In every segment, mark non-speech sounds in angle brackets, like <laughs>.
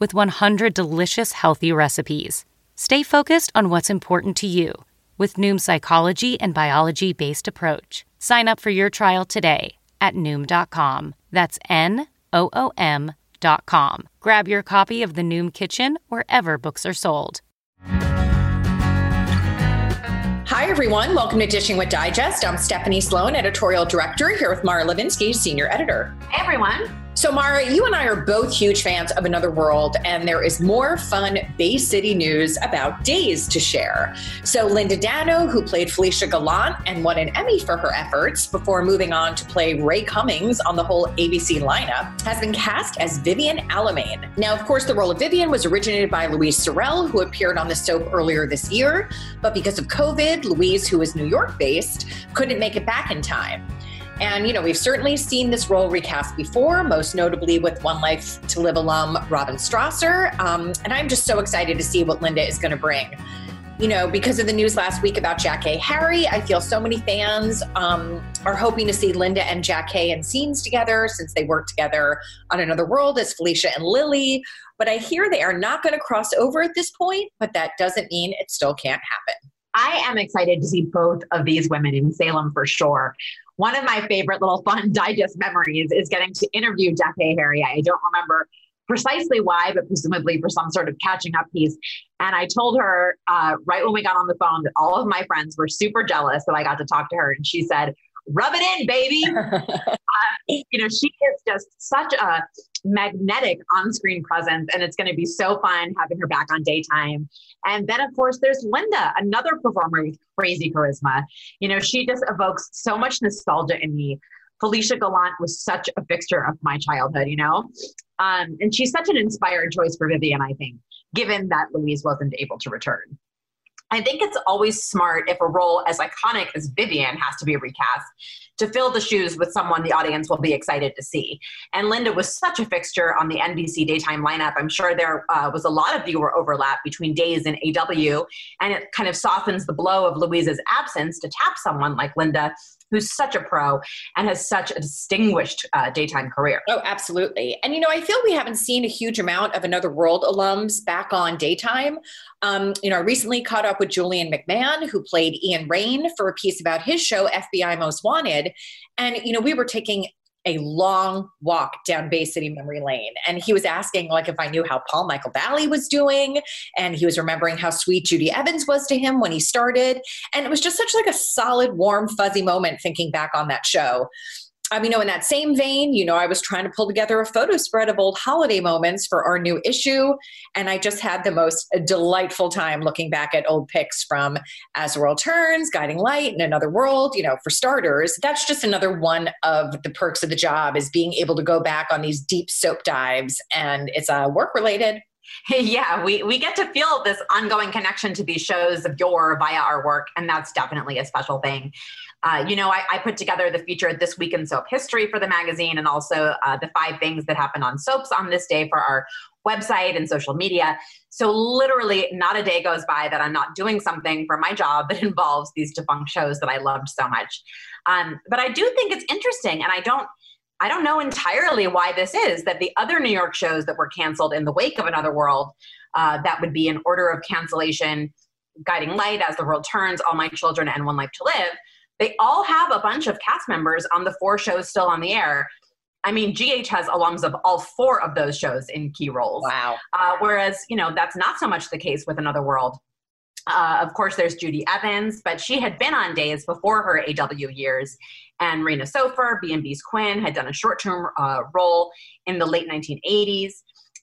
with 100 delicious healthy recipes. Stay focused on what's important to you with Noom's psychology and biology based approach. Sign up for your trial today at Noom.com. That's N O O M.com. Grab your copy of The Noom Kitchen wherever books are sold. Hi, everyone. Welcome to Dishing with Digest. I'm Stephanie Sloane, editorial director, here with Mara Levinsky, senior editor. Hey, everyone. So, Mara, you and I are both huge fans of Another World, and there is more fun Bay City news about days to share. So, Linda Dano, who played Felicia Gallant and won an Emmy for her efforts before moving on to play Rae Cummings on the whole ABC lineup, has been cast as Vivian Alamain. Now, of course, the role of Vivian was originated by Louise Sorel, who appeared on the soap earlier this year, but because of COVID, Louise, who is New York based, couldn't make it back in time. And, you know, we've certainly seen this role recast before, most notably with One Life to Live alum Robin Strasser. Um, and I'm just so excited to see what Linda is going to bring. You know, because of the news last week about Jackée Harry, I feel so many fans um, are hoping to see Linda and Jackée in scenes together since they worked together on Another World as Felicia and Lily. But I hear they are not going to cross over at this point, but that doesn't mean it still can't happen. I am excited to see both of these women in Salem for sure one of my favorite little <laughs> fun digest memories is getting to interview Jackée Harry. I don't remember precisely why, but presumably for some sort of catching up piece. And I told her uh, right when we got on the phone that all of my friends were super jealous that I got to talk to her. And she said, rub it in, baby. uh, <laughs> you know, she is just such a magnetic on screen presence, and it's going to be so fun having her back on daytime. And then, of course, there's Linda, another performer with crazy charisma. You know, she just evokes so much nostalgia in me. Felicia Gallant was such a fixture of my childhood, you know? Um, and she's such an inspired choice for Vivian, I think, given that Louise wasn't able to return. I think it's always smart if a role as iconic as Vivian has to be recast to fill the shoes with someone the audience will be excited to see. And Linda was such a fixture on the NBC daytime lineup. I'm sure there uh, was a lot of viewer overlap between Days and AW, and it kind of softens the blow of Louise's absence to tap someone like Linda who's such a pro and has such a distinguished uh, daytime career. Oh, absolutely. And, you know, I feel we haven't seen a huge amount of Another World alums back on daytime. Um, you know, I recently caught up with Julian McMahon, who played Ian Rain for a piece about his show, FBI Most Wanted. And, you know, we were taking a long walk down Bay City memory lane. And he was asking, like, if I knew how Paul Michael Valley was doing. And he was remembering how sweet Judy Evans was to him when he started. And it was just such like a solid, warm, fuzzy moment thinking back on that show um, you know, in that same vein, you know, I was trying to pull together a photo spread of old holiday moments for our new issue. And I just had the most delightful time looking back at old pics from As the World Turns, Guiding Light, and Another World. You know, for starters, that's just another one of the perks of the job is being able to go back on these deep soap dives. And it's uh, work related. <laughs> Yeah, we, we get to feel this ongoing connection to these shows of your via our work, and that's definitely a special thing. Uh, you know, I, I, put together the feature This Week in Soap History for the magazine and also uh, the five things that happened on soaps on this day for our website and social media. So, literally, not a day goes by that I'm not doing something for my job that <laughs> involves these defunct shows that I loved so much. Um, but I do think it's interesting, and I don't. I don't know entirely why this is that the other New York shows that were canceled in the wake of Another World, uh, that would be in order of cancellation Guiding Light, As the World Turns, All My Children, and One Life to Live they all have a bunch of cast members on the four shows still on the air. I mean, GH has alums of all four of those shows in key roles. Wow. Uh, whereas, you know, that's not so much the case with Another World. Uh, of course, there's Judy Evans, but she had been on days before her AW years. And Rena Sofer, B&B's Quinn, had done a short-term uh, role in the late 1980s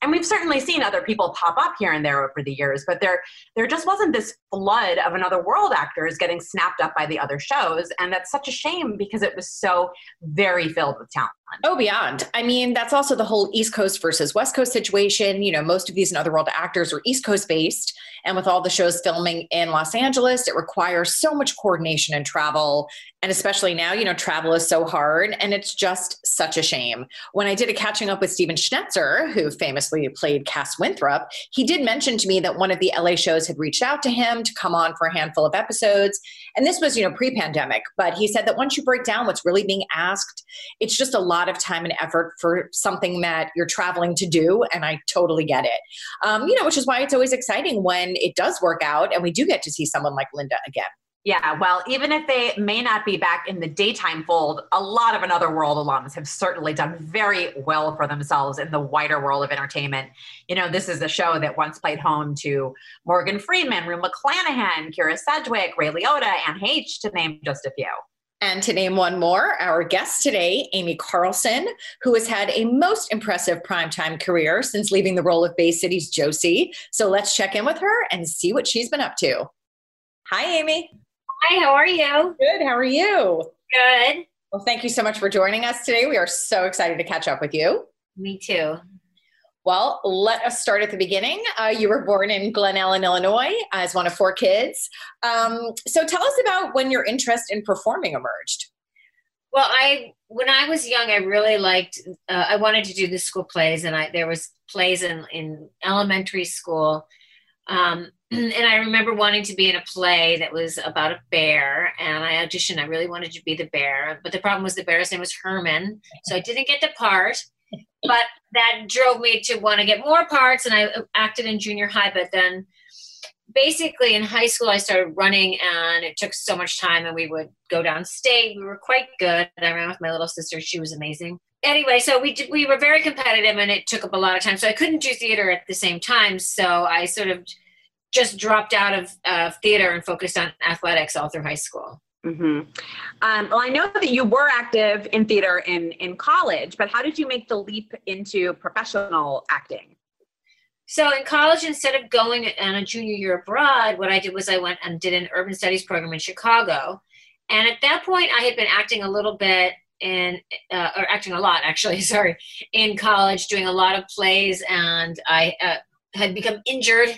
and we've certainly seen other people pop up here and there over the years, but there there just wasn't this flood of another world actors getting snapped up by the other shows, and that's such a shame because it was so very filled with talent. Oh, beyond. I mean, that's also the whole East Coast versus West Coast situation. You know, most of these Another World actors are East Coast based. And with all the shows filming in Los Angeles, it requires so much coordination and travel. And especially now, you know, travel is so hard. And it's just such a shame. When I did a catching up with Stephen Schnetzer, who famously played Cass Winthrop, he did mention to me that one of the LA shows had reached out to him to come on for a handful of episodes. And this was, you know, pre pandemic. But he said that once you break down what's really being asked, it's just a lot of time and effort for something that you're traveling to do. And I totally get it. Um, you know, which is why it's always exciting when it does work out and we do get to see someone like Linda again. Yeah, well, even if they may not be back in the daytime fold, a lot of Another World alums have certainly done very well for themselves in the wider world of entertainment. You know, this is a show that once played home to Morgan Freeman, Rue McClanahan, Kyra Sedgwick, Ray Liotta, Anne H, to name just a few. And to name one more, our guest today, Amy Carlson, who has had a most impressive primetime career since leaving the role of Bay City's Josie. So let's check in with her and see what she's been up to. Hi, Amy. Hi, how are you? Good. How are you? Good. Well, thank you so much for joining us today. We are so excited to catch up with you. Me too. Well, let us start at the beginning. Uh, you were born in Glen Ellyn, Illinois, as one of four kids. Um, so tell us about when your interest in performing emerged. Well, I when I was young, I really liked. Uh, I wanted to do the school plays, and I there was plays in in elementary school. Um, <clears throat> and I remember wanting to be in a play that was about a bear, and I auditioned. I really wanted to be the bear, but the problem was the bear's name was Herman, so I didn't get the part but that drove me to want to get more parts and i acted in junior high but then basically in high school i started running and it took so much time and we would go downstate. We were quite good. I ran with my little sister. She was amazing. Anyway so we did, we were very competitive and it took up a lot of time. So i couldn't do theater at the same time. So i sort of just dropped out of uh, theater and focused on athletics all through high school Mm-hmm. Um, well, I know that you were active in theater in in college, but how did you make the leap into professional acting? So in college, instead of going on a junior year abroad, what I did was I went and did an urban studies program in Chicago, and at that point, I had been acting a little bit in uh, or acting a lot actually <laughs> sorry in college doing a lot of plays and i uh, had become injured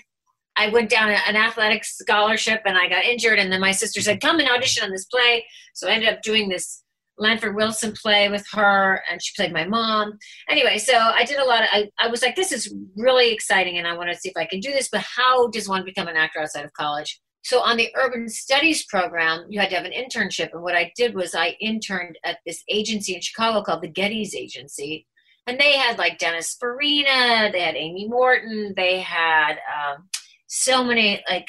I went down an athletic scholarship and I got injured. And then my sister said, Come and audition on this play. So I ended up doing this Lanford Wilson play with her, and she played my mom. Anyway, so I did a lot of, I, I was like, This is really exciting, and I want to see if I can do this. But how does one become an actor outside of college? So on the urban studies program, you had to have an internship. And what I did was I interned at this agency in Chicago called the Geddes Agency. And they had like Dennis Farina, they had Amy Morton, they had um, so many like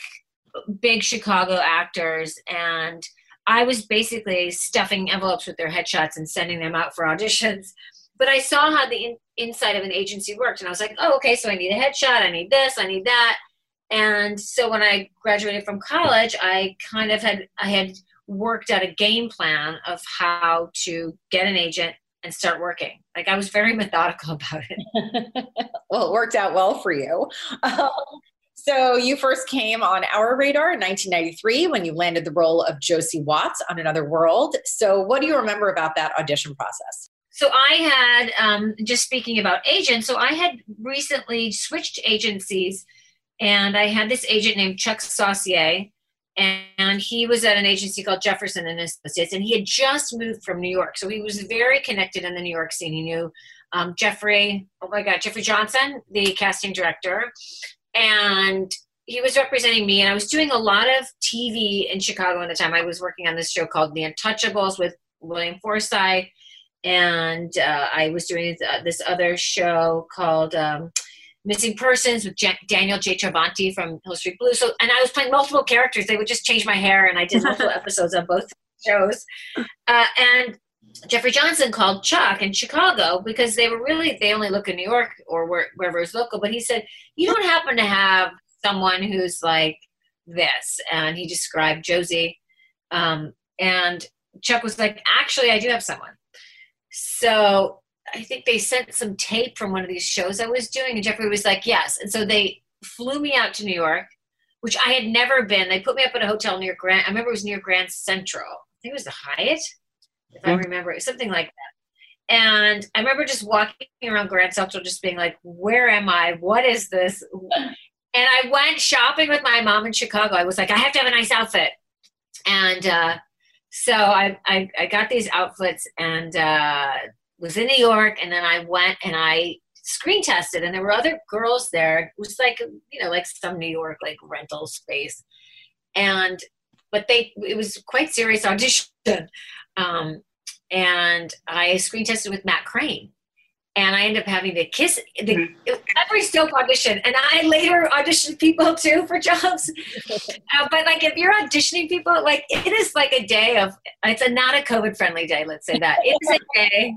big Chicago actors and I was basically stuffing envelopes with their headshots and sending them out for auditions. <laughs> But I saw how the in, inside of an agency worked, and I was like, oh, okay, so I need a headshot, I need this, I need that. And so when I graduated from college, I kind of had I had worked out a game plan of how to get an agent and start working. Like I was very <laughs> methodical about it. <laughs> well, it worked out well for you. Um, so you first came on our radar in 1993 when you landed the role of Josie Watts on Another World. So what do you remember about that audition process? So I had um, just speaking about agents. So I had recently switched agencies, and I had this agent named Chuck Saucier, and he was at an agency called Jefferson and Associates, and he had just moved from New York, so he was very connected in the New York scene. He knew um, Jeffrey, oh my God, Jeffrey Johnson, the casting director, and he was representing me and i was doing a lot of tv in chicago at the time. I was working on this show called the untouchables with william forsythe and uh, i was doing uh, this other show called um, missing persons with daniel j. Travanti from hill street blue so and i was playing multiple characters. They would just change my hair and i did multiple <laughs> episodes on both shows. Uh, and Jeffrey Johnson called Chuck in Chicago because they were really they only look in New York or where, wherever is local. But he said, "You don't happen to have someone who's like this? And he described Josie. Um, and Chuck was like, actually, I do have someone. So I think they sent some tape from one of these shows I was doing, and Jeffrey was like, yes. And so they flew me out to New York, which I had never been. They put me up at a hotel near Grand, I remember it was near Grand Central. I think it was the Hyatt, if I remember, something like that. And I remember just walking around Grand Central, just being like, where am I? What is this? And I went shopping with my mom in Chicago. I was like, I have to have a nice outfit. And uh, so I, I, I, got these outfits and uh, was in New York. And then I went and I screen tested and there were other girls there. It was like, you know, like some New York, like rental space. And, but they, it was quite serious audition. Um, and I screen tested with Matt Crane and I ended up having to kiss the, mm-hmm. every soap audition. And I later auditioned people too for jobs. <laughs> uh, but like if you're auditioning people, like it is like a day of it's a not a COVID friendly day. Let's say that it is a day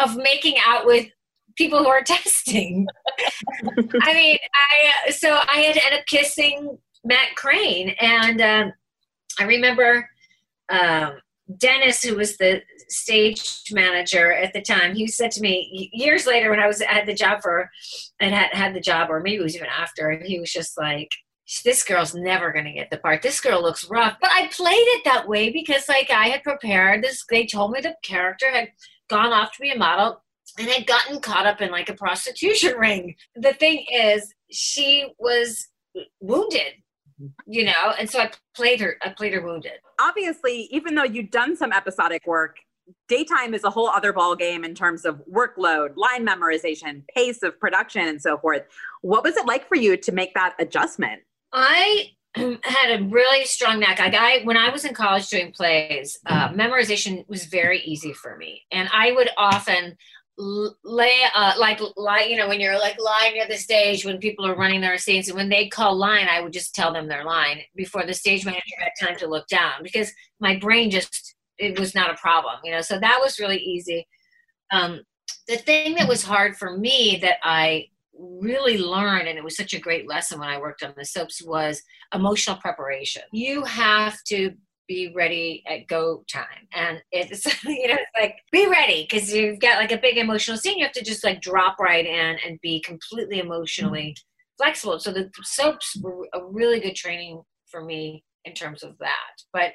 of making out with people who are testing. I mean, I so I had to end up kissing Matt Crane, and um, I remember um, Dennis, who was the stage manager at the time, he said to me years later when I was had the job for and had had the job, or maybe it was even after, he was just like, "This girl's never gonna get the part. This girl looks rough." But I played it that way because like I had prepared this. They told me the character had gone off to be a model and had gotten caught up in like a prostitution <laughs> ring. The thing is, she was wounded you know and so i played her i played her wounded. Obviously even though you've done some episodic work daytime is a whole other ball game in terms of workload line memorization pace of production and so forth. What was it like for you to make that adjustment? I <clears throat> had a really strong knack. Like i when i was in college doing plays uh, memorization was very easy for me. And i would often lay uh, like lie you know when you're like lying near the stage when people are running their scenes and when they call line i would just tell them their line before the stage manager had time to look down because my brain just it was not a problem you know so that was really easy. Um, the thing that was hard for me that i really learned and it was such a great lesson when i worked on the soaps was emotional preparation. You have to be ready at go time. And it's, <laughs> you know, it's like, be ready because you've got like a big emotional scene. You have to just like drop right in and be completely emotionally mm-hmm. flexible. So the soaps were a really good training for me in terms of that. But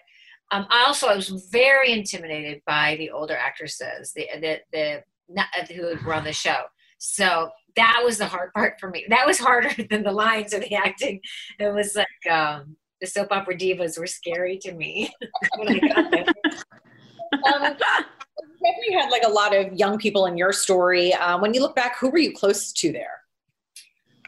um, I also, I was very intimidated by the older actresses, the, the, the, who were on the show. So that was the hard part for me. That was harder <laughs> than the lines or the acting. It was like, um, the soap opera divas were scary to me <laughs> when I got um, you had like a lot of young people in your story. Um, when you look back, who were you close to there?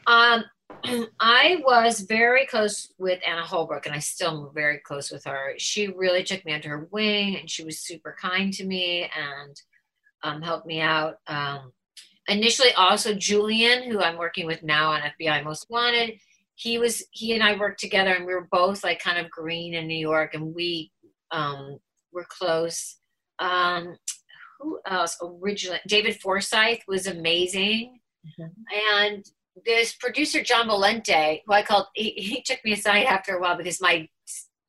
Um, <clears throat> I was very close with Anna Holbrook, and I still am very close with her. She really took me under her wing, and she was super kind to me and um, helped me out. Um, initially, also Julian, who I'm working with now on FBI Most Wanted, he was he and I worked together and we were both like kind of green in New York and we um, were close. Um, who else originally? David Forsythe was amazing. Mm-hmm. And this producer John Valente, who I called, he, he, took me aside after a while because my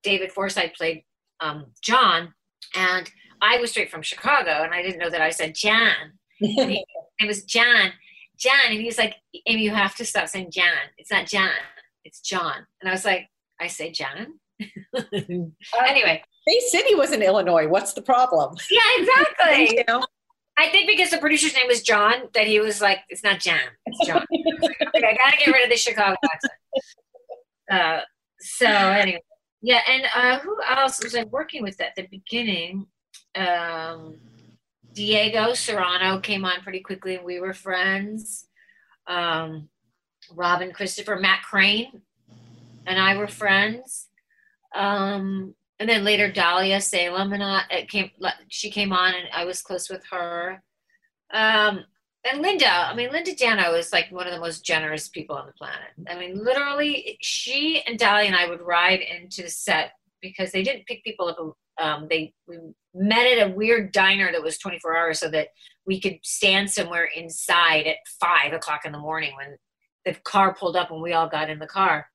David Forsythe played um, John, and I was straight from Chicago, and I didn't know that I said John. he, <laughs> it was John, John, and he's like, Amy, you have to stop saying John. It's not John it's John. And I was like, I say John? <laughs> anyway. Bay City was in Illinois. What's the problem? Yeah, exactly. <laughs> I think because the producer's name was John, that he was like, it's not John, it's John. <laughs> I, like, I gotta get rid of the Chicago accent. Uh, so anyway, yeah, and uh, who else was I working with at the beginning? Um, Diego Serrano came on pretty quickly, and we were friends. Um, Robin Christopher, Matt Crane, and I were friends. Um, and then later Dahlia Salem and I came. She came on, and I was close with her. Um, and Linda, I mean, Linda Dano is like one of the most generous people on the planet. I mean, literally, she and Dahlia and I would ride into the set because they didn't pick people up. Um, they we met at a weird diner that was 24 hours so that we could stand somewhere inside at five o'clock in the morning when the car pulled up and we all got in the car.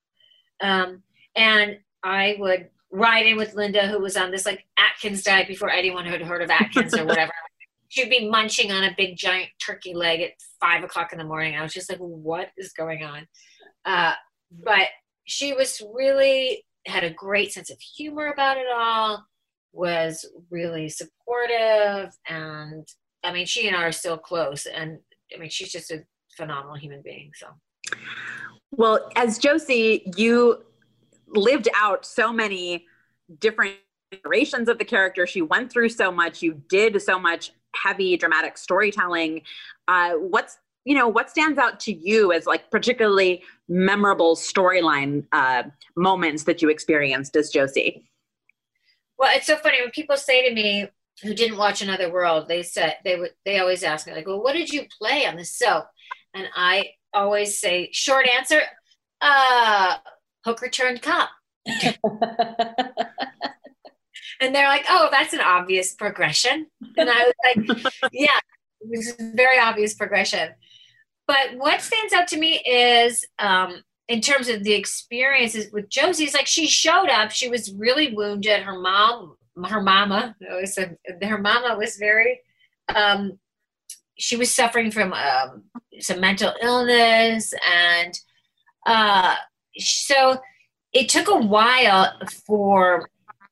Um, and I would ride in with Linda, who was on this like Atkins diet before anyone had heard of Atkins or whatever. <laughs> She'd be munching on a big giant turkey leg at five o'clock in the morning. I was just like, what is going on? Uh, but she was really had a great sense of humor about it all, was really supportive, and I mean, she and I are still close. And I mean, she's just a phenomenal human being. So, well, as Josie, you lived out so many different iterations of the character. She went through so much. You did so much heavy dramatic storytelling. Uh, what's you know what stands out to you as like particularly memorable storyline uh, moments that you experienced as Josie? Well, it's so funny when people say to me who didn't watch Another World, they said they would they always ask me like, "Well, what did you play on the soap?" And I always say, short answer, uh, hooker turned cop. <laughs> and they're like, "Oh, that's an obvious progression." And I was like, <laughs> "Yeah, it was a very obvious progression." But what stands out to me is, um, in terms of the experiences with Josie, is like she showed up. She was really wounded. Her mom, her mama, was a, her mama was very. Um, she was suffering from um, some mental illness, and uh, so it took a while for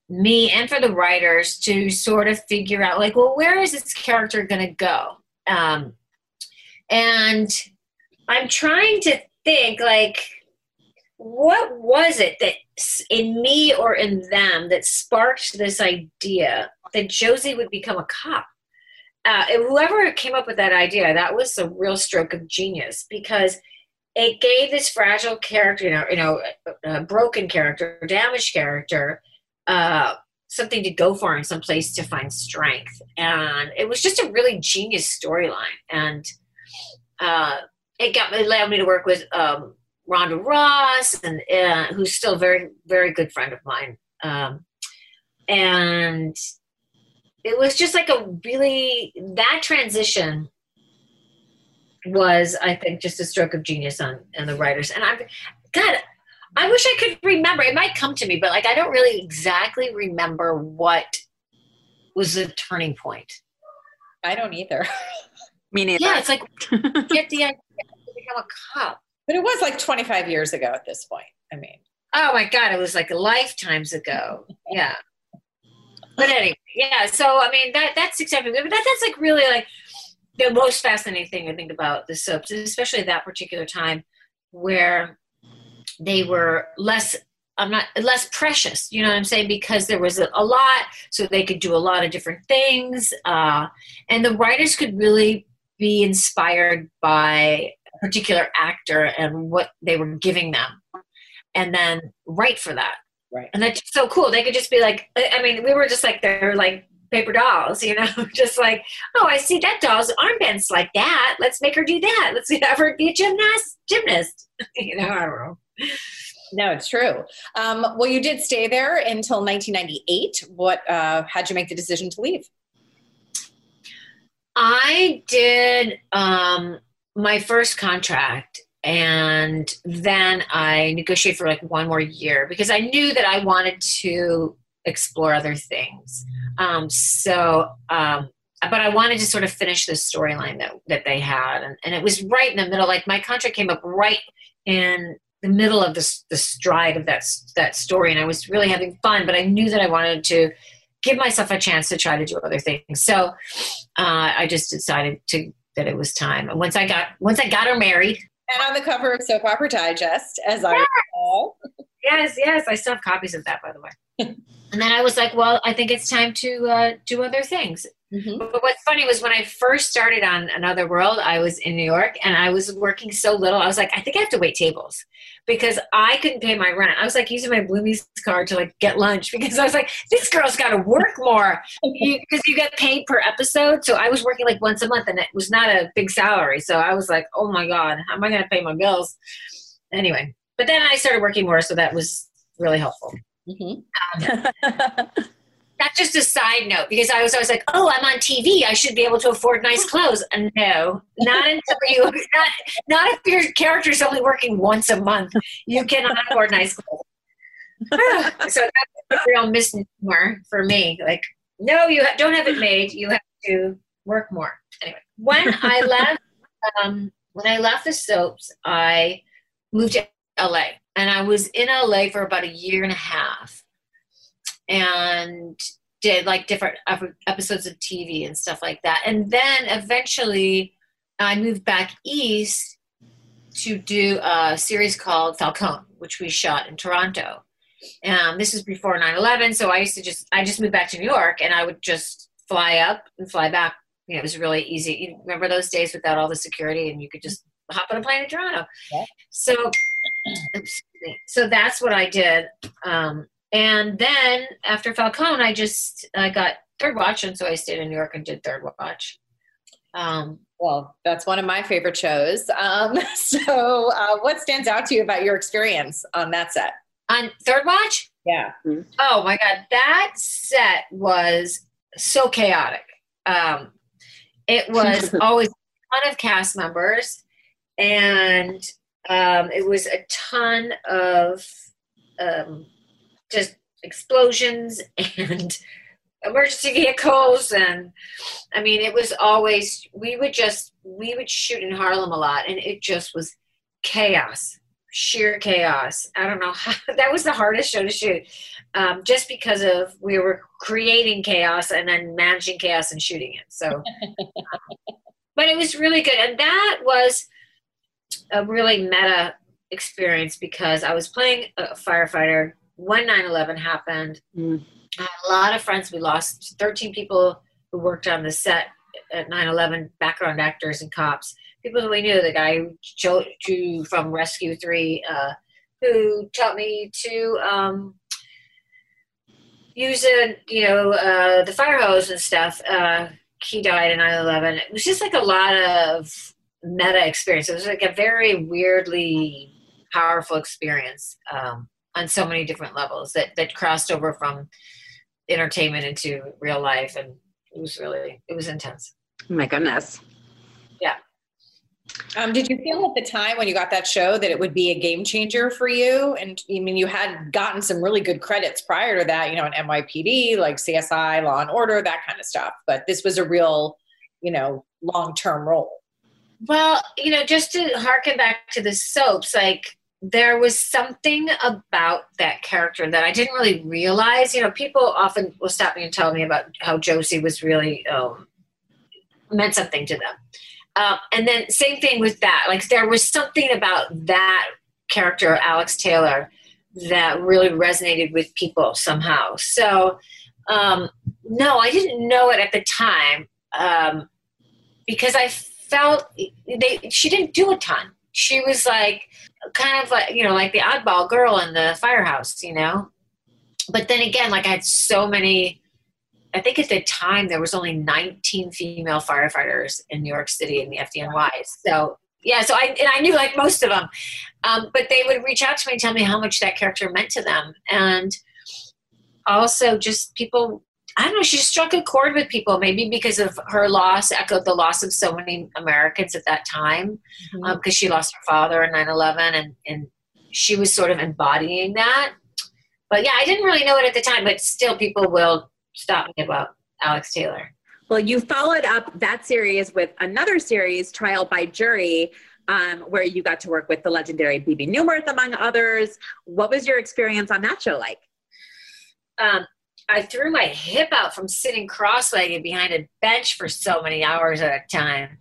me and for the writers to sort of figure out like well where is this character going to go? Um, and i'm trying to think like what was it that in me or in them that sparked this idea that josie would become a cop uh, whoever came up with that idea that was a real stroke of genius because it gave this fragile character you know, you know broken character damaged character uh, something to go for and some place to find strength. And it was just a really genius storyline. And uh, it got it allowed me to work with um, Rhonda Ross, and uh, who's still very very good friend of mine. Um, and it was just like a really that transition was I think just a stroke of genius on and the writers. And I've God, I wish I could remember. It might come to me, but like I don't really exactly remember what was the turning point. I don't either. <laughs> Me neither. Yeah, it's like <laughs> get the idea to become a cop. But it was like 25 years ago at this point. I mean, oh my god, it was like lifetimes ago. Yeah. But anyway, yeah. So I mean, that that's exactly. But that, that's like really like the most fascinating thing I think about the soaps, especially that particular time where they were less I'm not less precious, you know what I'm saying? Because there was a, a lot, so they could do a lot of different things, uh, and the writers could really be inspired by a particular actor and what they were giving them, and then write for that. Right. And that's so cool. They could just be like, I mean, we were just like they're like paper dolls, you know, <laughs> just like, oh, I see that doll's armbands like that. Let's make her do that. Let's <laughs> have her be a gymnast. Gymnast, <laughs> you know. I don't know. No, it's true. Um, well, you did stay there until 1998. What? Uh, how'd you make the decision to leave? I did um, my first contract, and then I negotiated for like one more year because I knew that I wanted to explore other things. Um, so, um, but I wanted to sort of finish this storyline that that they had, and, and it was right in the middle. Like my contract came up right in the middle of the, the stride of that that story, and I was really having fun. But I knew that I wanted to give myself a chance to try to do other things. So uh, I just decided to that it was time. And once I got once I got her married, and on the cover of Soap Opera Digest, as I recall. Yes, yes, I still have copies of that, by the way. <laughs> and then I was like, well, I think it's time to uh, do other things. Mm-hmm. But what's funny was when I first started on Another World, I was in New York and I was working so little. I was like, I think I have to wait tables because I couldn't pay my rent. I was like using my Bloomies card to like get lunch because I was like, this girl's got to work more because you, you get paid per episode. So I was working like once a month and it was not a big salary. So I was like, oh my God, how am I going to pay my bills? Anyway, but then I started working more. So that was really helpful. Mm-hmm. Um, <laughs> that's just a side note because I was always like, oh, I'm on TV. I should be able to afford nice clothes. And no, not until you, not, not if your character is only working once a month. You cannot afford nice clothes. <sighs> so that's a real misnomer for me. Like, no, you don't have it made. You have to work more. Anyway, when I left, <laughs> um, when I left the soaps, I moved to LA, and I was in LA for about a year and a half, and did like different episodes of TV and stuff like that. And then eventually, I moved back east to do a series called Falcone, which we shot in Toronto. Um, this is before 9-11, so I used to just I just moved back to New York, and I would just fly up and fly back. You know, it was really easy. You remember those days without all the security, and you could just hop on a plane to Toronto. Yeah. So, so that's what I did. Um, and then after Falcone, I just I got Third Watch, and so I stayed in New York and did Third Watch. Um, well, that's one of my favorite shows. Um, <laughs> so, uh, what stands out to you about your experience on that set? On Third Watch? Yeah. Mm-hmm. Oh my God, that set was so chaotic. Um, it was <laughs> always a ton of cast members, and um, it was a ton of um, just explosions and <laughs> emergency vehicles and i mean it was always we would just we would shoot in harlem a lot and it just was chaos sheer chaos. I don't know how <laughs> that was the hardest show to shoot um, just because of we were creating chaos and then managing chaos and shooting it so <laughs> um, but it was really good. And that was a really meta experience because i was playing a firefighter when 9-11 happened mm. I had a lot of friends. We lost 13 people who worked on the set at 9-11, background actors and cops. People who we knew, the guy who from Rescue 3, uh, who taught me to um, use it, you know, uh, the fire hose and stuff. Uh, he died in 9-11. It was just like a lot of meta experience. It was like a very weirdly powerful experience um, on so many different levels that, that crossed over from entertainment into real life and it was really it was intense oh my goodness yeah um, did you feel at the time when you got that show that it would be a game changer for you? And I mean, you had gotten some really good credits prior to that, you know, in NYPD, like CSI, Law and Order, that kind of stuff. But this was a real, you know, long term role. Well, you know, just to harken back to the soaps, like there was something about that character that I didn't really realize. You know, people often will stop me and tell me about how Josie was really um, meant something to them. Um, and then same thing with that. Like there was something about that character, Alex Taylor, that really resonated with people somehow. So um, no, I didn't know it at the time um, because I felt they she didn't do a ton. She was like kind of like you know like the oddball girl in the firehouse you know? But then again like i had so many i think at the time there was only 19 female firefighters in new york city in the fdny so yeah so i and i knew like most of them um, but they would reach out to me and tell me how much that character meant to them. And also just people I don't know, she struck a chord with people, maybe because of her loss, echoed the loss of so many Americans at that time, because mm-hmm. um, she lost her father in 9 11, and, and she was sort of embodying that. But yeah, I didn't really know it at the time, but still, people will stop me about Alex Taylor. Well, you followed up that series with another series, Trial by Jury, um, where you got to work with the legendary Bebe Neuwirth, among others. What was your experience on that show like? Um, I threw my hip out from sitting cross-legged behind a bench for so many hours at a time.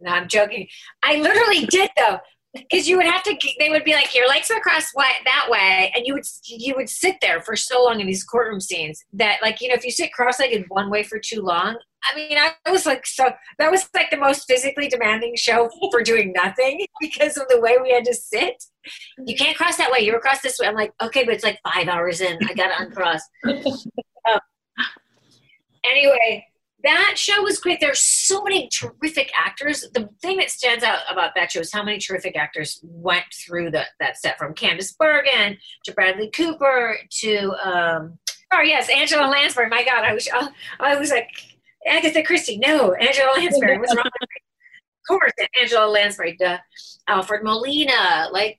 No, I'm joking. I literally did though, because you would have to. They would be like, "Your legs are crossed that way," and you would you would sit there for so long in these courtroom scenes that, like, you know, if you sit cross-legged one way for too long, I mean, I was like, so that was like the most physically demanding show for doing nothing <laughs> because of the way we had to sit. You can't cross that way. You were across this way. I'm like, okay, but it's like five hours in. I got to uncross. <laughs> um, anyway, that show was great. There's so many terrific actors. The thing that stands out about that show is how many terrific actors went through the, that set from Candice Bergen to Bradley Cooper to, um, oh yes, Angela Lansbury. My God, I was, I was like, Agatha Christie. No, Angela Lansbury. What's wrong? Of course, Angela Lansbury. Uh, Alfred Molina. Like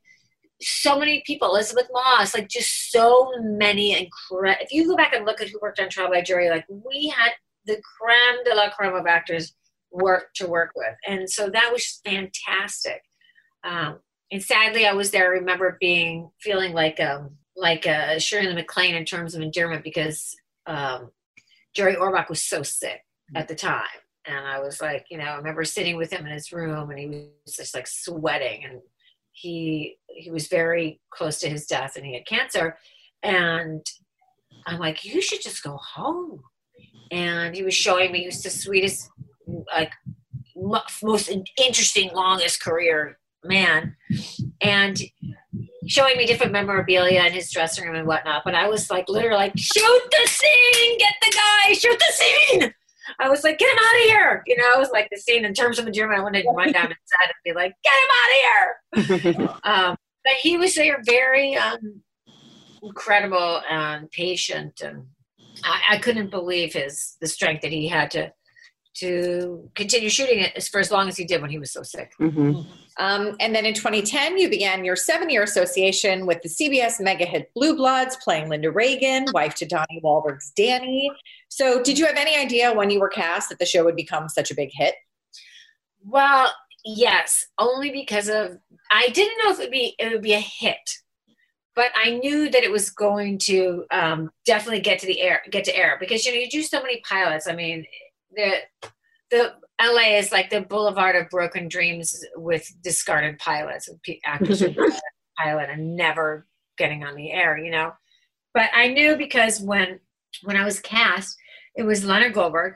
so many people, Elisabeth Moss, like just so many incredible. If you go back and look at who worked on Trial by Jury, like we had the creme de la creme of actors work to work with, and so that was fantastic. Um, and sadly, I was there. I remember being feeling like um like a Shirley MacLaine in terms of endearment because um, Jerry Orbach was so sick at the time, and I was like, you know, I remember sitting with him in his room, and he was just like sweating, and he he was very close to his death, and he had cancer, and I'm like, you should just go home. And he was showing me he was the sweetest, like most interesting, longest career man, and showing me different memorabilia in his dressing room and whatnot. But I was like, literally, like, shoot the scene, get the guy, shoot the scene. I was like, get him out of here. You know, I was like the scene in terms of the gym. I wanted to run down inside and be like, get him out of here. <laughs> um, but he was there very um, incredible and patient. And I, I, couldn't believe his, the strength that he had to, to continue shooting it for as long as he did when he was so sick. Mm-hmm. Um, and then in 2010, you began your seven year association with the CBS mega hit Blue Bloods, playing Linda Reagan, wife to Donnie Wahlberg's Danny. So, did you have any idea when you were cast that the show would become such a big hit? Well, yes, only because of I didn't know if it would be it would be a hit, but I knew that it was going to um, definitely get to the air, get to air because you know you do so many pilots. I mean, the the LA is like the boulevard of broken dreams with discarded pilots, and actors pilot and never getting on the air, you know. But I knew because when when I was cast, it was Leonard Goldberg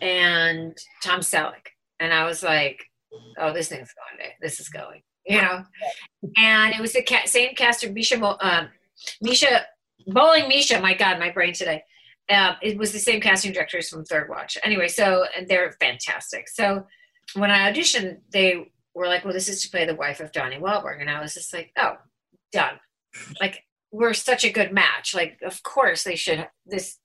and Tom Selleck, and I was like, "Oh, this thing's going. This is going," you know. And it was the ca- same cast of Misha, uh, Misha Bowling Misha. My God, my brain today uh, it was the same casting directors from Third Watch. Anyway, so and they're fantastic. So when I auditioned, they were like, "Well, this is to play the wife of Donnie Wahlberg," and I was just like, "Oh, done." Like we're such a good match. Like of course they should this.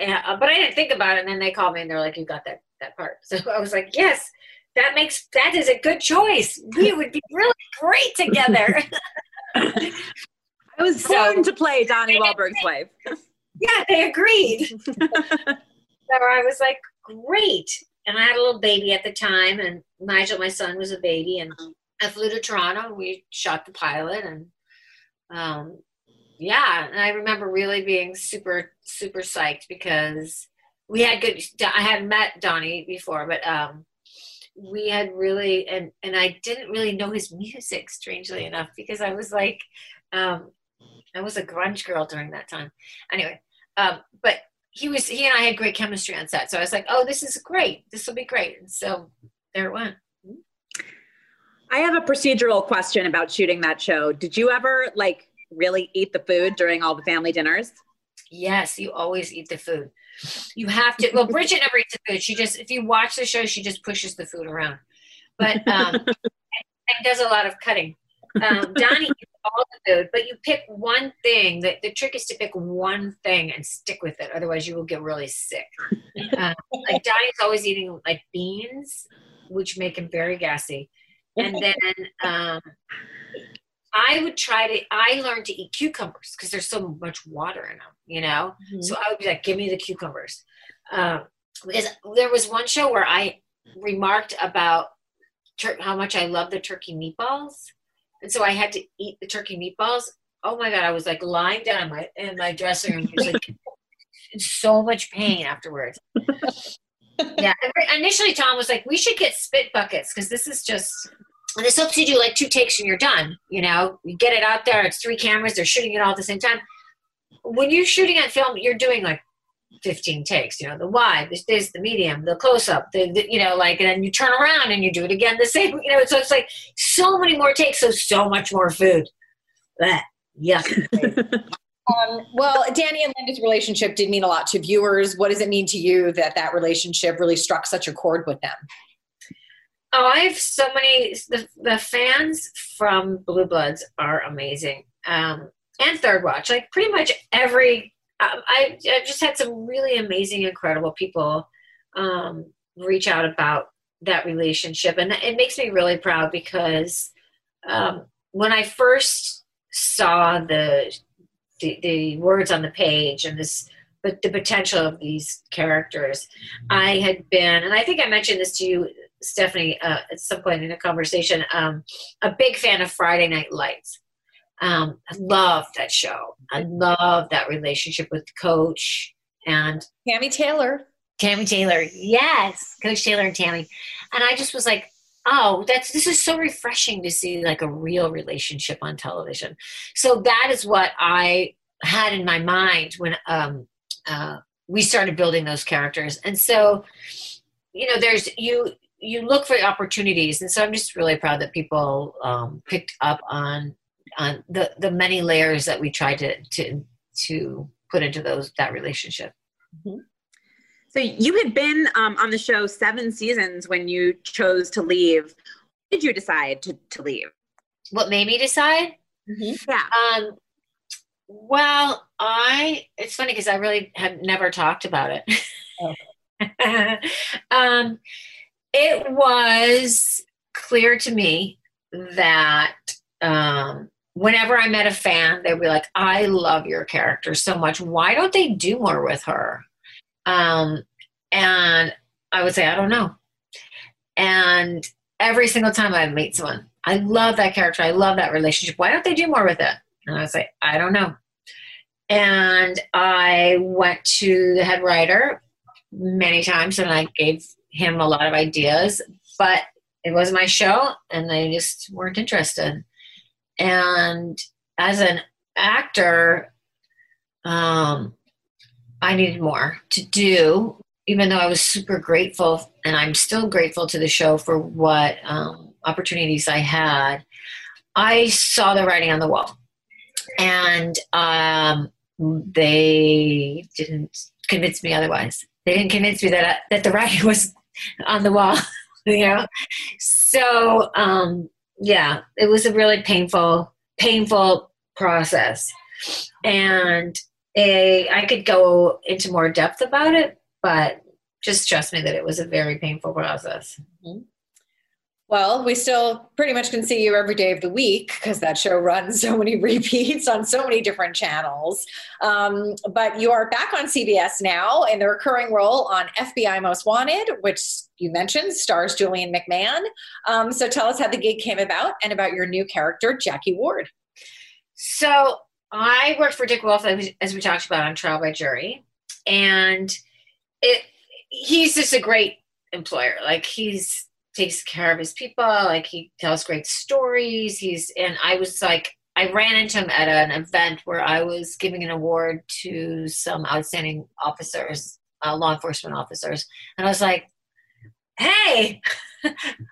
Uh, but I didn't think about it. And then they called me and they're like, "You got that that part." <laughs> So I was like, "Yes." That makes that is a good choice. We would be really great together. <laughs> I was born so, to play Donnie Wahlberg's wife yeah, they agreed. <laughs> so I was like, great. And I had a little baby at the time, and Nigel, my son, was a baby. And I flew to Toronto. And we shot the pilot, and um, yeah. And I remember really being super, super psyched because we had good. I had met Donnie before, but um, we had really, and and I didn't really know his music, strangely enough, because I was like, um, I was a grunge girl during that time. Anyway, um, but he was he and I had great chemistry on set. So I was like, oh, this is great. This will be great. And so there it went. I have a procedural question about shooting that show. Did you ever like really eat the food during all the family dinners? Yes, you always eat the food. You have to. Well, Bridget never eats the food. She just, if you watch the show, she just pushes the food around. But um, <laughs> and does a lot of cutting. Um, Donnie all the food, but you pick one thing. The, the trick is to pick one thing and stick with it. Otherwise, you will get really sick. Uh, <laughs> like Donnie's always eating like beans, which make him very gassy. And then um, I would try to. I learned to eat cucumbers because there's so much water in them. You know, mm-hmm. so I would be like, "Give me the cucumbers," um, because there was one show where I remarked about tur- how much I love the turkey meatballs and so I had to eat the turkey meatballs. Oh my god, I was like lying down in my in my dressing room, was like in so much pain afterwards. <laughs> yeah, initially Tom was like, "We should get spit buckets because this is just." And this helps you do like two takes and you're done. You know, you get it out there. It's three cameras. They're shooting it all at the same time. When you're shooting on film, you're doing like 15 takes you know the wide this is the medium the close-up the, the, you know like and then you turn around and you do it again the same you know so it's like so many more takes so so much more food. Yeah <laughs> um, well danny and linda's relationship did mean a lot to viewers. What does it mean to you that that relationship really struck such a chord with them? Oh i have so many the, the fans from blue bloods are amazing. Um, and third watch like pretty much every I, I've just had some really amazing, incredible people um, reach out about that relationship, and it makes me really proud because um, when I first saw the, the the words on the page and this but the potential of these characters. I had been, and I think I mentioned this to you, Stephanie, uh, at some point in a conversation, um, a big fan of Friday Night Lights. Um, I love that show. I love that relationship with Coach and Tami Taylor. Tami Taylor, yes, Coach Taylor and Tami. and I just was like, oh, that's this is so refreshing to see like a real relationship on television. So that is what I had in my mind when um, uh, we started building those characters. And so, you know, there's you you look for opportunities, and so I'm just really proud that people um, picked up on on the the many layers that we tried to to to put into those that relationship. Mm-hmm. So you had been um, on the show seven seasons when you chose to leave. When did you decide to, to leave? What made me decide? Mm-hmm. Yeah. Um, well, I it's funny because I really had never talked about it. Oh. <laughs> um, it was clear to me that um, whenever I met a fan, they'd be like, "I love your character so much. Why don't they do more with her?" Um, and I would say, "I don't know." And every single time I meet someone, I love that character. I love that relationship. Why don't they do more with it? And I was like, I don't know. And I went to the head writer many times and I gave him a lot of ideas, but it was my show and they just weren't interested. And as an actor, um, I needed more to do, even though I was super grateful, and I'm still grateful to the show for what um, opportunities I had. I saw the writing on the wall and um, they didn't convince me otherwise. They didn't convince me that I, that the writing <laughs> was on the wall, <laughs> you know. So um, yeah, it was a really painful, painful process, and a, I could go into more depth about it, but just trust me that it was a very painful process. Mm-hmm. Well, we still pretty much can see you every day of the week because that show runs <laughs> so many repeats on so many different channels. Um, but you are back on CBS now in the recurring role on FBI Most Wanted, which you mentioned stars Julian McMahon. Um, so tell us how the gig came about and about your new character, Jackie Ward. So I worked for Dick Wolf, as we talked about on Trial by Jury, and it he's just a great employer. Like he's takes care of his people. Like he tells great stories. He's and I was like I ran into him at an event where I was giving an award to some outstanding officers, uh, law enforcement officers, and I was like, "Hey, <laughs>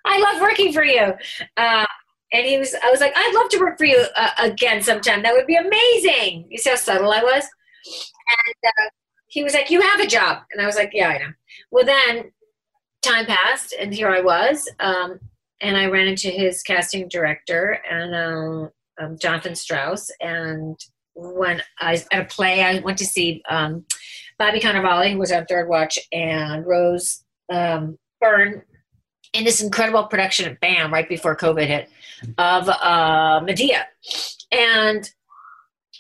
I love working for you." Uh, and he was, I was like, "I'd love to work for you uh, again sometime. That would be amazing." You see how subtle I was, and uh, he was like, "You have a job," and I was like, "Yeah, I know." Well, then time passed, and here I was. Um, and I ran into his casting director and um, um, Jonathan Strauss. And when I at a play, I went to see um, Bobby Cannavale, who was on Third Watch, and Rose um, Byrne in this incredible production at BAM right before COVID hit of uh, Medea. And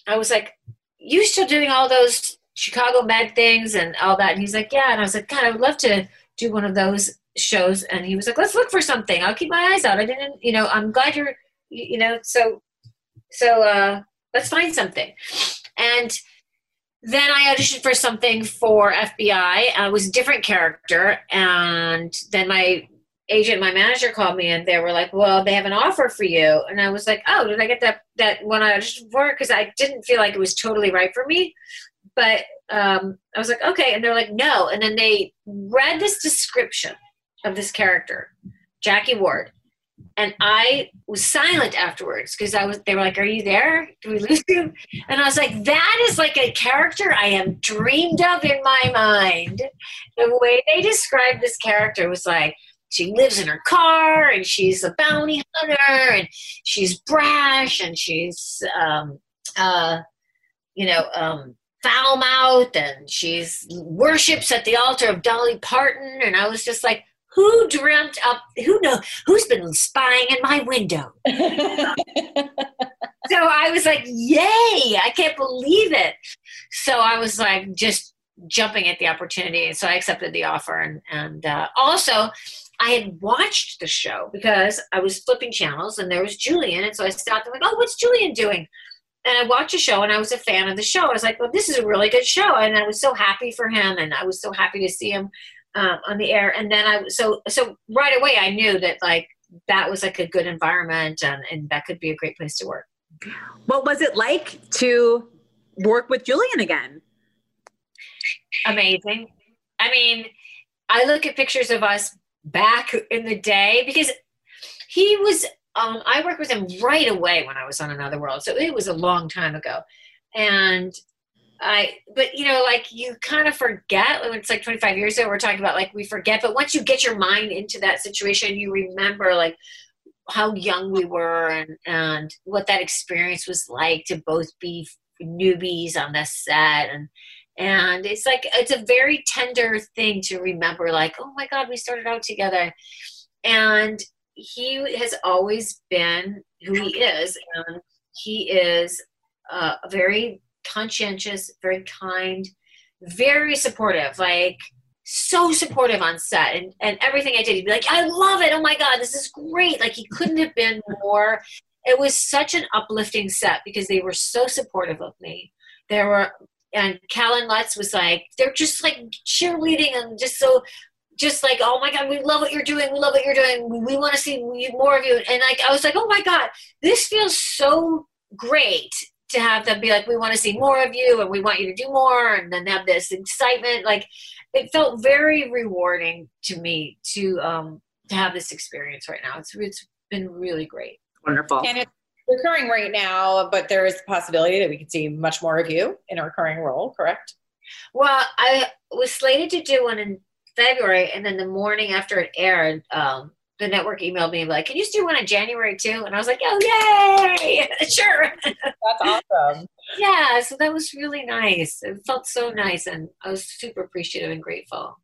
I was like, You still doing all those Chicago med things and all that? And he's like, Yeah. And I was like, God, I would love to do one of those shows and he was like let's look for something. I'll keep my eyes out. I didn't you know i'm glad you're you know so so uh let's find something. And then i auditioned for something for fbi i. Was a different character and then my agent my manager called me and they were like well they have an offer for you. And i was like oh did i get that that one i auditioned for? Because i didn't feel like it was totally right for me. But um, I was like, okay. And they're like, no. And then they read this description of this character, Jackie Ward. And I was silent afterwards because I was, they were like, are you there? Do we lose you? And I was like, that is like a character I am dreamed of in my mind. The way they described this character was like, she lives in her car and she's a bounty hunter and she's brash and she's, um, uh, you know, um, foul mouth and she's worships at the altar of Dolly Parton. And I was just like, who dreamt up who know who's been spying in my window? <laughs> So i was like yay i can't believe it. So i was like just jumping at the opportunity. And so i accepted the offer and and uh, also i had watched the show because i was flipping channels and there was julian. And so i stopped and like oh what's julian doing and I watched a show and I was a fan of the show. I was like, well, this is a really good show. And I was so happy for him and I was so happy to see him uh, on the air. And then I, so, so right away I knew that like that was like a good environment and, and that could be a great place to work. What was it like to work with Julian again? Amazing. I mean, I look at pictures of us back in the day because he was um, I worked with him right away when I was on Another World. So it was a long time ago. And I, but you know, like you kind of forget when it's like 25 years ago, we're talking about like we forget, but once you get your mind into that situation, you remember like how young we were and, and what that experience was like to both be newbies on the set and, and it's like it's a very tender thing to remember like oh my god we started out together and he has always been who he is, and he is uh, very conscientious, very kind, very supportive. Like so supportive on set and, and everything I did, he'd be like, I love it. Oh my God, this is great. Like he couldn't have been more. It was such an uplifting set because they were so supportive of me. There were, and Kellan Lutz was like, they're just like cheerleading and just so just like, oh my God, we love what you're doing. We love what you're doing. We, we want to see more of you. And like, I was like, oh my God, this feels so great to have them be like, we want to see more of you and we want you to do more. And then have this excitement. Like, it felt very rewarding to me to, um, to have this experience right now. It's, it's been really great. Wonderful. And it's recurring right now, but there is the possibility that we could see much more of you in a recurring role, correct? Well, I was slated to do one in February, and then the morning after it aired, um, the network emailed me and like, "Can you do one in January too?" And I was like, "Oh, yay! <laughs> sure." That's awesome. yeah, so that was really nice. It felt so nice, and I was super appreciative and grateful.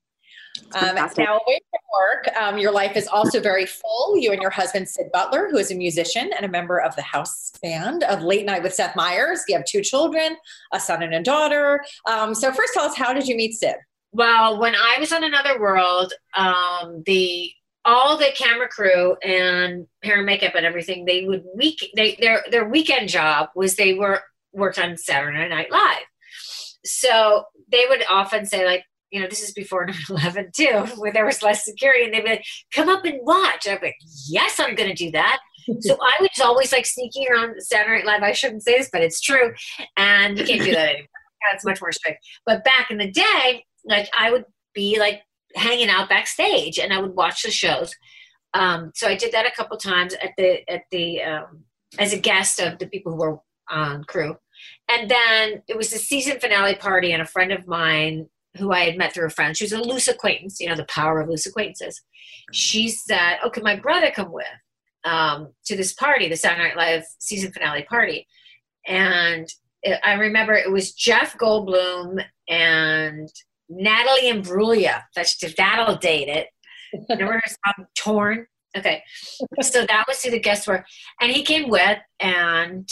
Um, now, away from work, um, your life is also very full. You and your husband, Syd Butler, who is a musician and a member of the house band of Late Night with Seth Meyers. You have two children, a son and a daughter. Um, so, first, tell us how did you meet Syd? Well, when I was on Another World, um, the all the camera crew and hair and makeup and everything, they would week they their their weekend job was they were worked on Saturday Night Live. So they would often say like, you know, this is before <laughs> 9-11 too, where there was less security, and they'd be like, come up and watch. I'd be like, yes, I'm gonna do that. so <laughs> I was always like sneaking around Saturday Night Live. I shouldn't say this, but it's true. And you can't do that anymore. It's much more strict. But back in the day, like I would be like hanging out backstage and I would watch the shows. Um, so I did that a couple times at the at the um, as a guest of the people who were on crew. And then it was the season finale party, and a friend of mine who I had met through a friend, she was a loose acquaintance, you know, the power of loose acquaintances. She said, Oh, can my brother come with um, to this party, the Saturday Night Live season finale party? And it, I remember it was Jeff Goldblum and Natalie Imbruglia. That's that'll date it. <laughs> Remember her song "Torn"? Okay, so that was who the guests were, and he came with, and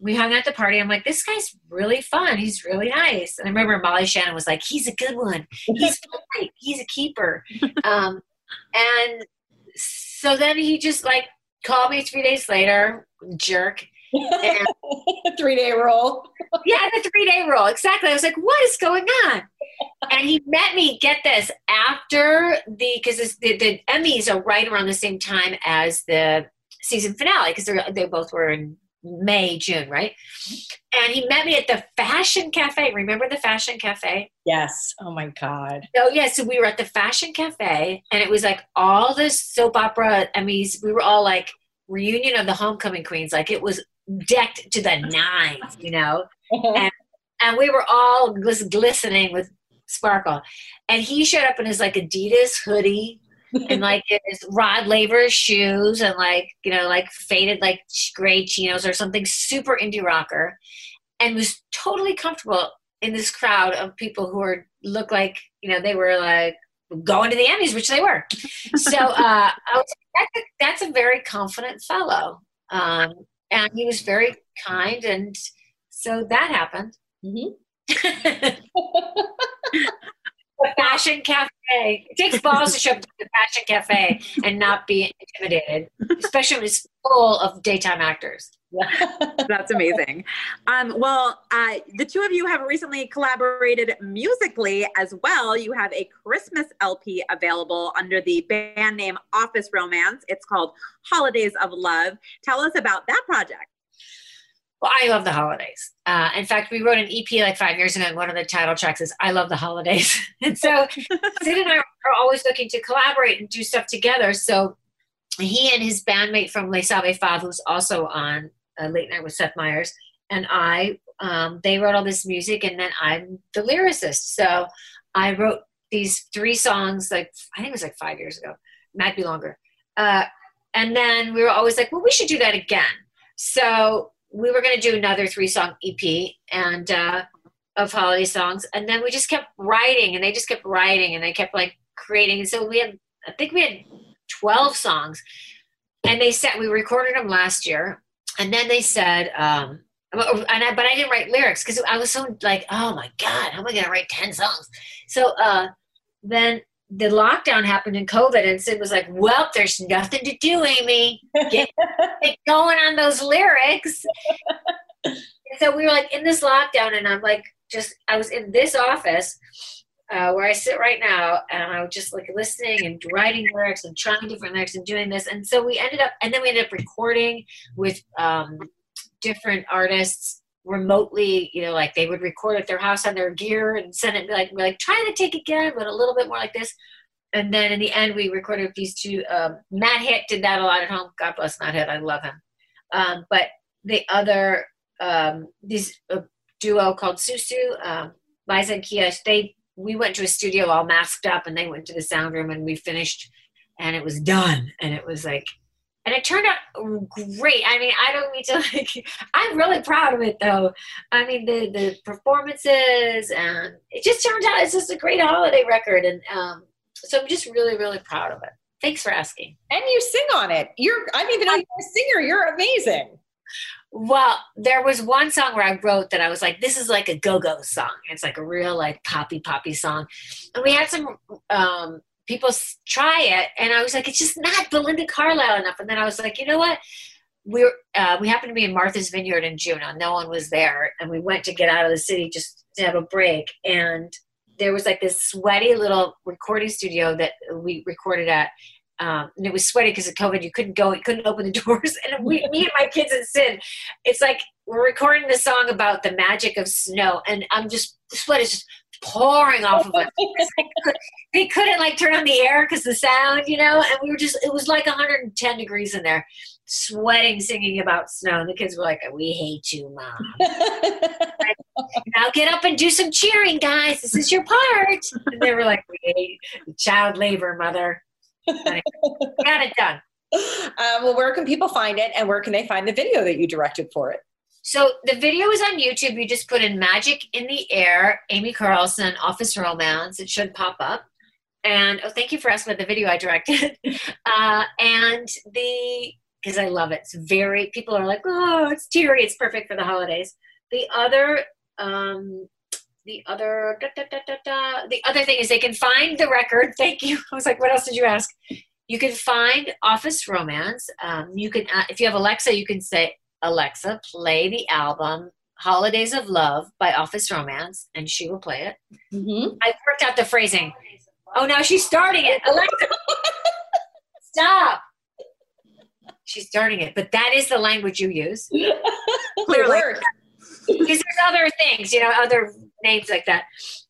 we hung out at the party. I'm like, this guy's really fun. He's really nice. And I remember Molly Shannon was like, he's a good one. He's <laughs> fun. He's a keeper. Um, and so then he just like called me three days later, jerk, <laughs> three day rule. yeah, the three day rule. Exactly. I was like, what is going on? And he met me, get this, after the, because the, the Emmys are right around the same time as the season finale, because they both were in May, June, right? And he met me at the Fashion Cafe. Remember the Fashion Cafe? Yes. Oh my God. So, yeah, so we were at the Fashion Cafe, and it was like all the soap opera Emmys. We were all like, reunion of the homecoming queens like it was decked to the nines, you know, <laughs> and, and we were all just glistening with sparkle. And he showed up in his like Adidas hoodie and like <laughs> his Rod Laver shoes and like, you know, like faded like gray chinos or something super indie rocker and was totally comfortable in this crowd of people who were look like, you know, they were like going to the Emmys, which they were. So <laughs> uh, I was, that's, a, that's a very confident fellow. Um, and he was very kind. And so that happened. Mm-hmm. <laughs> the Fashion Cafe. It takes balls to show up to the Fashion Cafe and not be intimidated, especially when it's full of daytime actors. <laughs> That's amazing. Um, well, uh, the two of you have recently collaborated musically as well. You have a Christmas LP available under the band name Office Romance. It's called Holidays of Love. Tell us about that project. Well, I love the holidays. Uh, in fact, we wrote an EP like five years ago, and one of the title tracks is "I Love the Holidays." <laughs> and so, <laughs> Syd and I are always looking to collaborate and do stuff together. So, he and his bandmate from Les Savy Fav, who's also on uh, Late Night with Seth Meyers, and I, um, they wrote all this music, and then I'm the lyricist. So, I wrote these three songs, like I think it was like five years ago, might be longer. Uh, and then we were always like, well, we should do that again. So we were going to do another three song EP and uh, of holiday songs, and then we just kept writing, and they just kept writing, and they kept like creating. So we had, I think we had twelve songs, and they said we recorded them last year, and then they said, um, and I, but I didn't write lyrics because I was so like, oh my god, how am I going to write ten songs? So uh, then the lockdown happened in COVID, and Syd was like, "Well, there's nothing to do, Amy. Get, <laughs> get going on those lyrics." and so we were like in this lockdown, and I'm like, just I was in this office uh, where I sit right now, and I was just like listening and writing lyrics and trying different lyrics and doing this. And so we ended up, and then we ended up recording with um, different artists remotely, you know, like they would record at their house on their gear and send it like we're like trying to take again, but a little bit more like this. And then in the end, we recorded these two. Um, Matt Hitt did that a lot at home. God bless Matt Hitt. I love him. Um, but the other, um, this uh, duo called Susu, um, Liza and Kia, they we went to a studio all masked up, and they went to the sound room, and we finished, and it was done, and it was like and it turned out great. I mean, I don't mean to <laughs> like. I'm really proud of it, though. I mean, the the performances and it just turned out it's just a great holiday record, and um, so I'm just really really proud of it. Thanks for asking. And you sing on it. You're. I didn't even know you're a singer. You're amazing. Well, there was one song where I wrote that I was like, this is like a go-go song. It's like a real like poppy poppy song. And we had some um, people try it and i was like it's just not belinda carlisle enough. And then i was like you know what? We uh, we happened to be in martha's vineyard in june and no one was there and we went to get out of the city just to have a break. And there was like this sweaty little recording studio that we recorded at um, and it was sweaty because of COVID. You couldn't go, you couldn't open the <laughs> doors. And we, me and my kids and Syd, it's like we're recording the song about the magic of snow, and I'm just the sweat is just pouring off of us. <laughs> they couldn't like turn on the air because the sound, you know, and we were just, it was like 110 degrees in there, sweating, singing about snow. And the kids were like, We hate you, mom. <laughs> now get up and do some cheering, guys. This is your part. And they were like, We hate child labor, mother. Got it done. Um, <laughs> well, where can people find it and where can they find the video that you directed for it? So the video is on YouTube. You just put in Magic in the Air, Amy Carlson, Office Romance. It should pop up. And oh, thank you for asking about the video I directed. <laughs> uh, and the, because I love it. It's very, people are like, oh, it's teary. It's perfect for the holidays. The other, um, the other, da, da, da, the other thing is they can find the record. <laughs> Thank you. I was like, what else did you ask? You can find Office Romance. Um, you can, uh, if you have Alexa, you can say Alexa, play the album Holidays of Love by Office Romance, and she will play it. Mm-hmm. I worked out the phrasing. Oh, now she's starting it. Alexa, <laughs> stop. She's starting it, but that is the language you use. <laughs> Clearly. Because there's other things, you know, other names like that.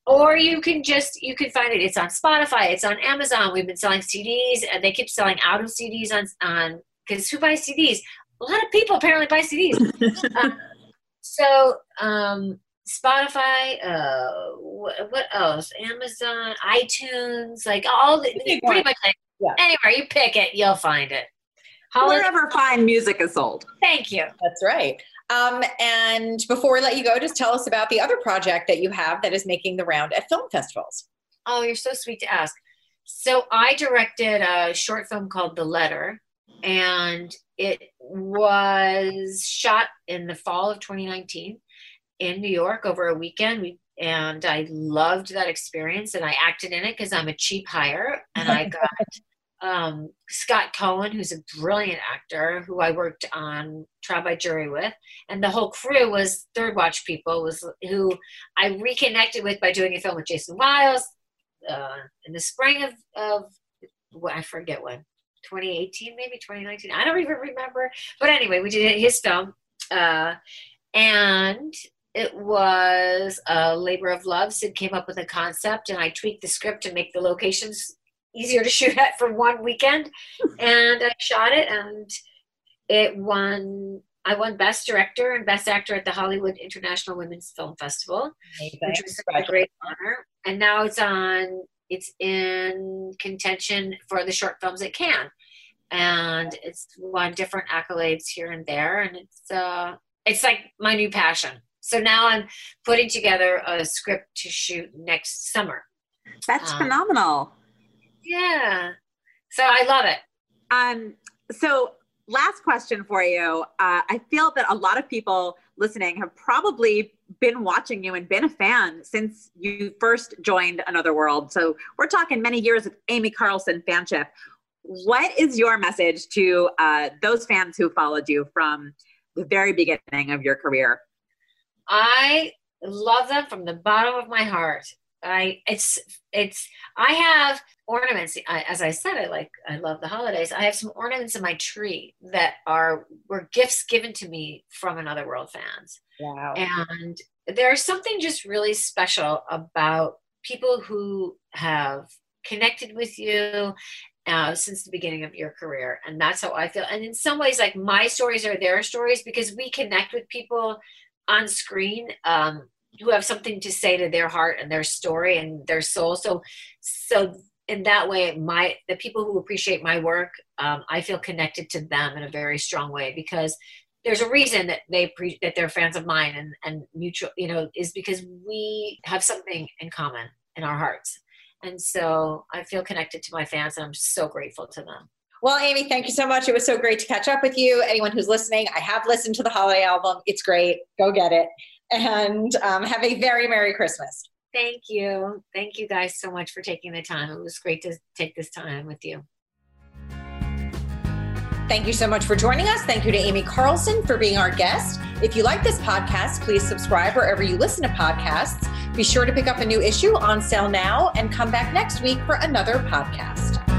Or you can just you can find it. It's on Spotify. It's on Amazon. We've been selling CDs, and they keep selling out of CDs on on because who buys CDs? a lot of people apparently buy CDs. uh, <laughs> so um, Spotify, uh, what, what, else? Amazon, iTunes, like all the pretty much like, yeah. anywhere you pick it, you'll find it. Wherever fine music is sold. Thank you. That's right. Um, and before we let you go, just tell us about the other project that you have that is making the round at film festivals. Oh, you're so sweet to ask. So I directed a short film called The Letter, and it was shot in the fall of 2019 in New York over a weekend. We and I loved that experience, and I acted in it because I'm a cheap hire, and I <laughs> got um, Scott Cohen, who's a brilliant actor, who I worked on Trial by Jury with, and the whole crew was Third Watch people, was who I reconnected with by doing a film with Jason Wiles uh, in the spring of, of well, I forget when 2018 maybe 2019 I don't even remember. But anyway we did his film uh, and it was a labor of love. Syd came up with a concept and i tweaked the script to make the locations easier to <laughs> shoot at for one weekend. And i shot it and it won i won best director and best actor at the hollywood international women's film festival Amazing. which was a great honor. And now it's on it's in contention for the short films at Cannes. And it's won different accolades here and there and it's uh it's like my new passion. So now i'm putting together a script to shoot next summer. That's um, phenomenal yeah. So i love it. Um so last question for you. Uh, i feel that a lot of people listening have probably been watching you and been a fan since you first joined another world. So we're talking many years of amy carlson fanship. What is your message to uh, those fans who followed you from the very beginning of your career? I love them from the bottom of my heart. I it's it's I have ornaments. I, as I said, I like I love the holidays. I have some ornaments in my tree that are were gifts given to me from Another World fans. Wow! And there's something just really special about people who have connected with you uh, since the beginning of your career. And that's how I feel. And in some ways, like my stories are their stories because we connect with people on screen um, who have something to say to their heart and their story and their soul. So, so in that way, my the people who appreciate my work, um, I feel connected to them in a very strong way because there's a reason that they pre- that they're fans of mine and and mutual, you know, is because we have something in common in our hearts and so I feel connected to my fans and I'm so grateful to them. Well, Amy, thank you so much. It was so great to catch up with you. Anyone who's listening, I have listened to the holiday album. It's great. Go get it. And um, have a very Merry Christmas. Thank you. Thank you guys so much for taking the time. It was great to take this time with you. Thank you so much for joining us. Thank you to Amy Carlson for being our guest. If you like this podcast, please subscribe wherever you listen to podcasts. Be sure to pick up a new issue on sale now and come back next week for another podcast.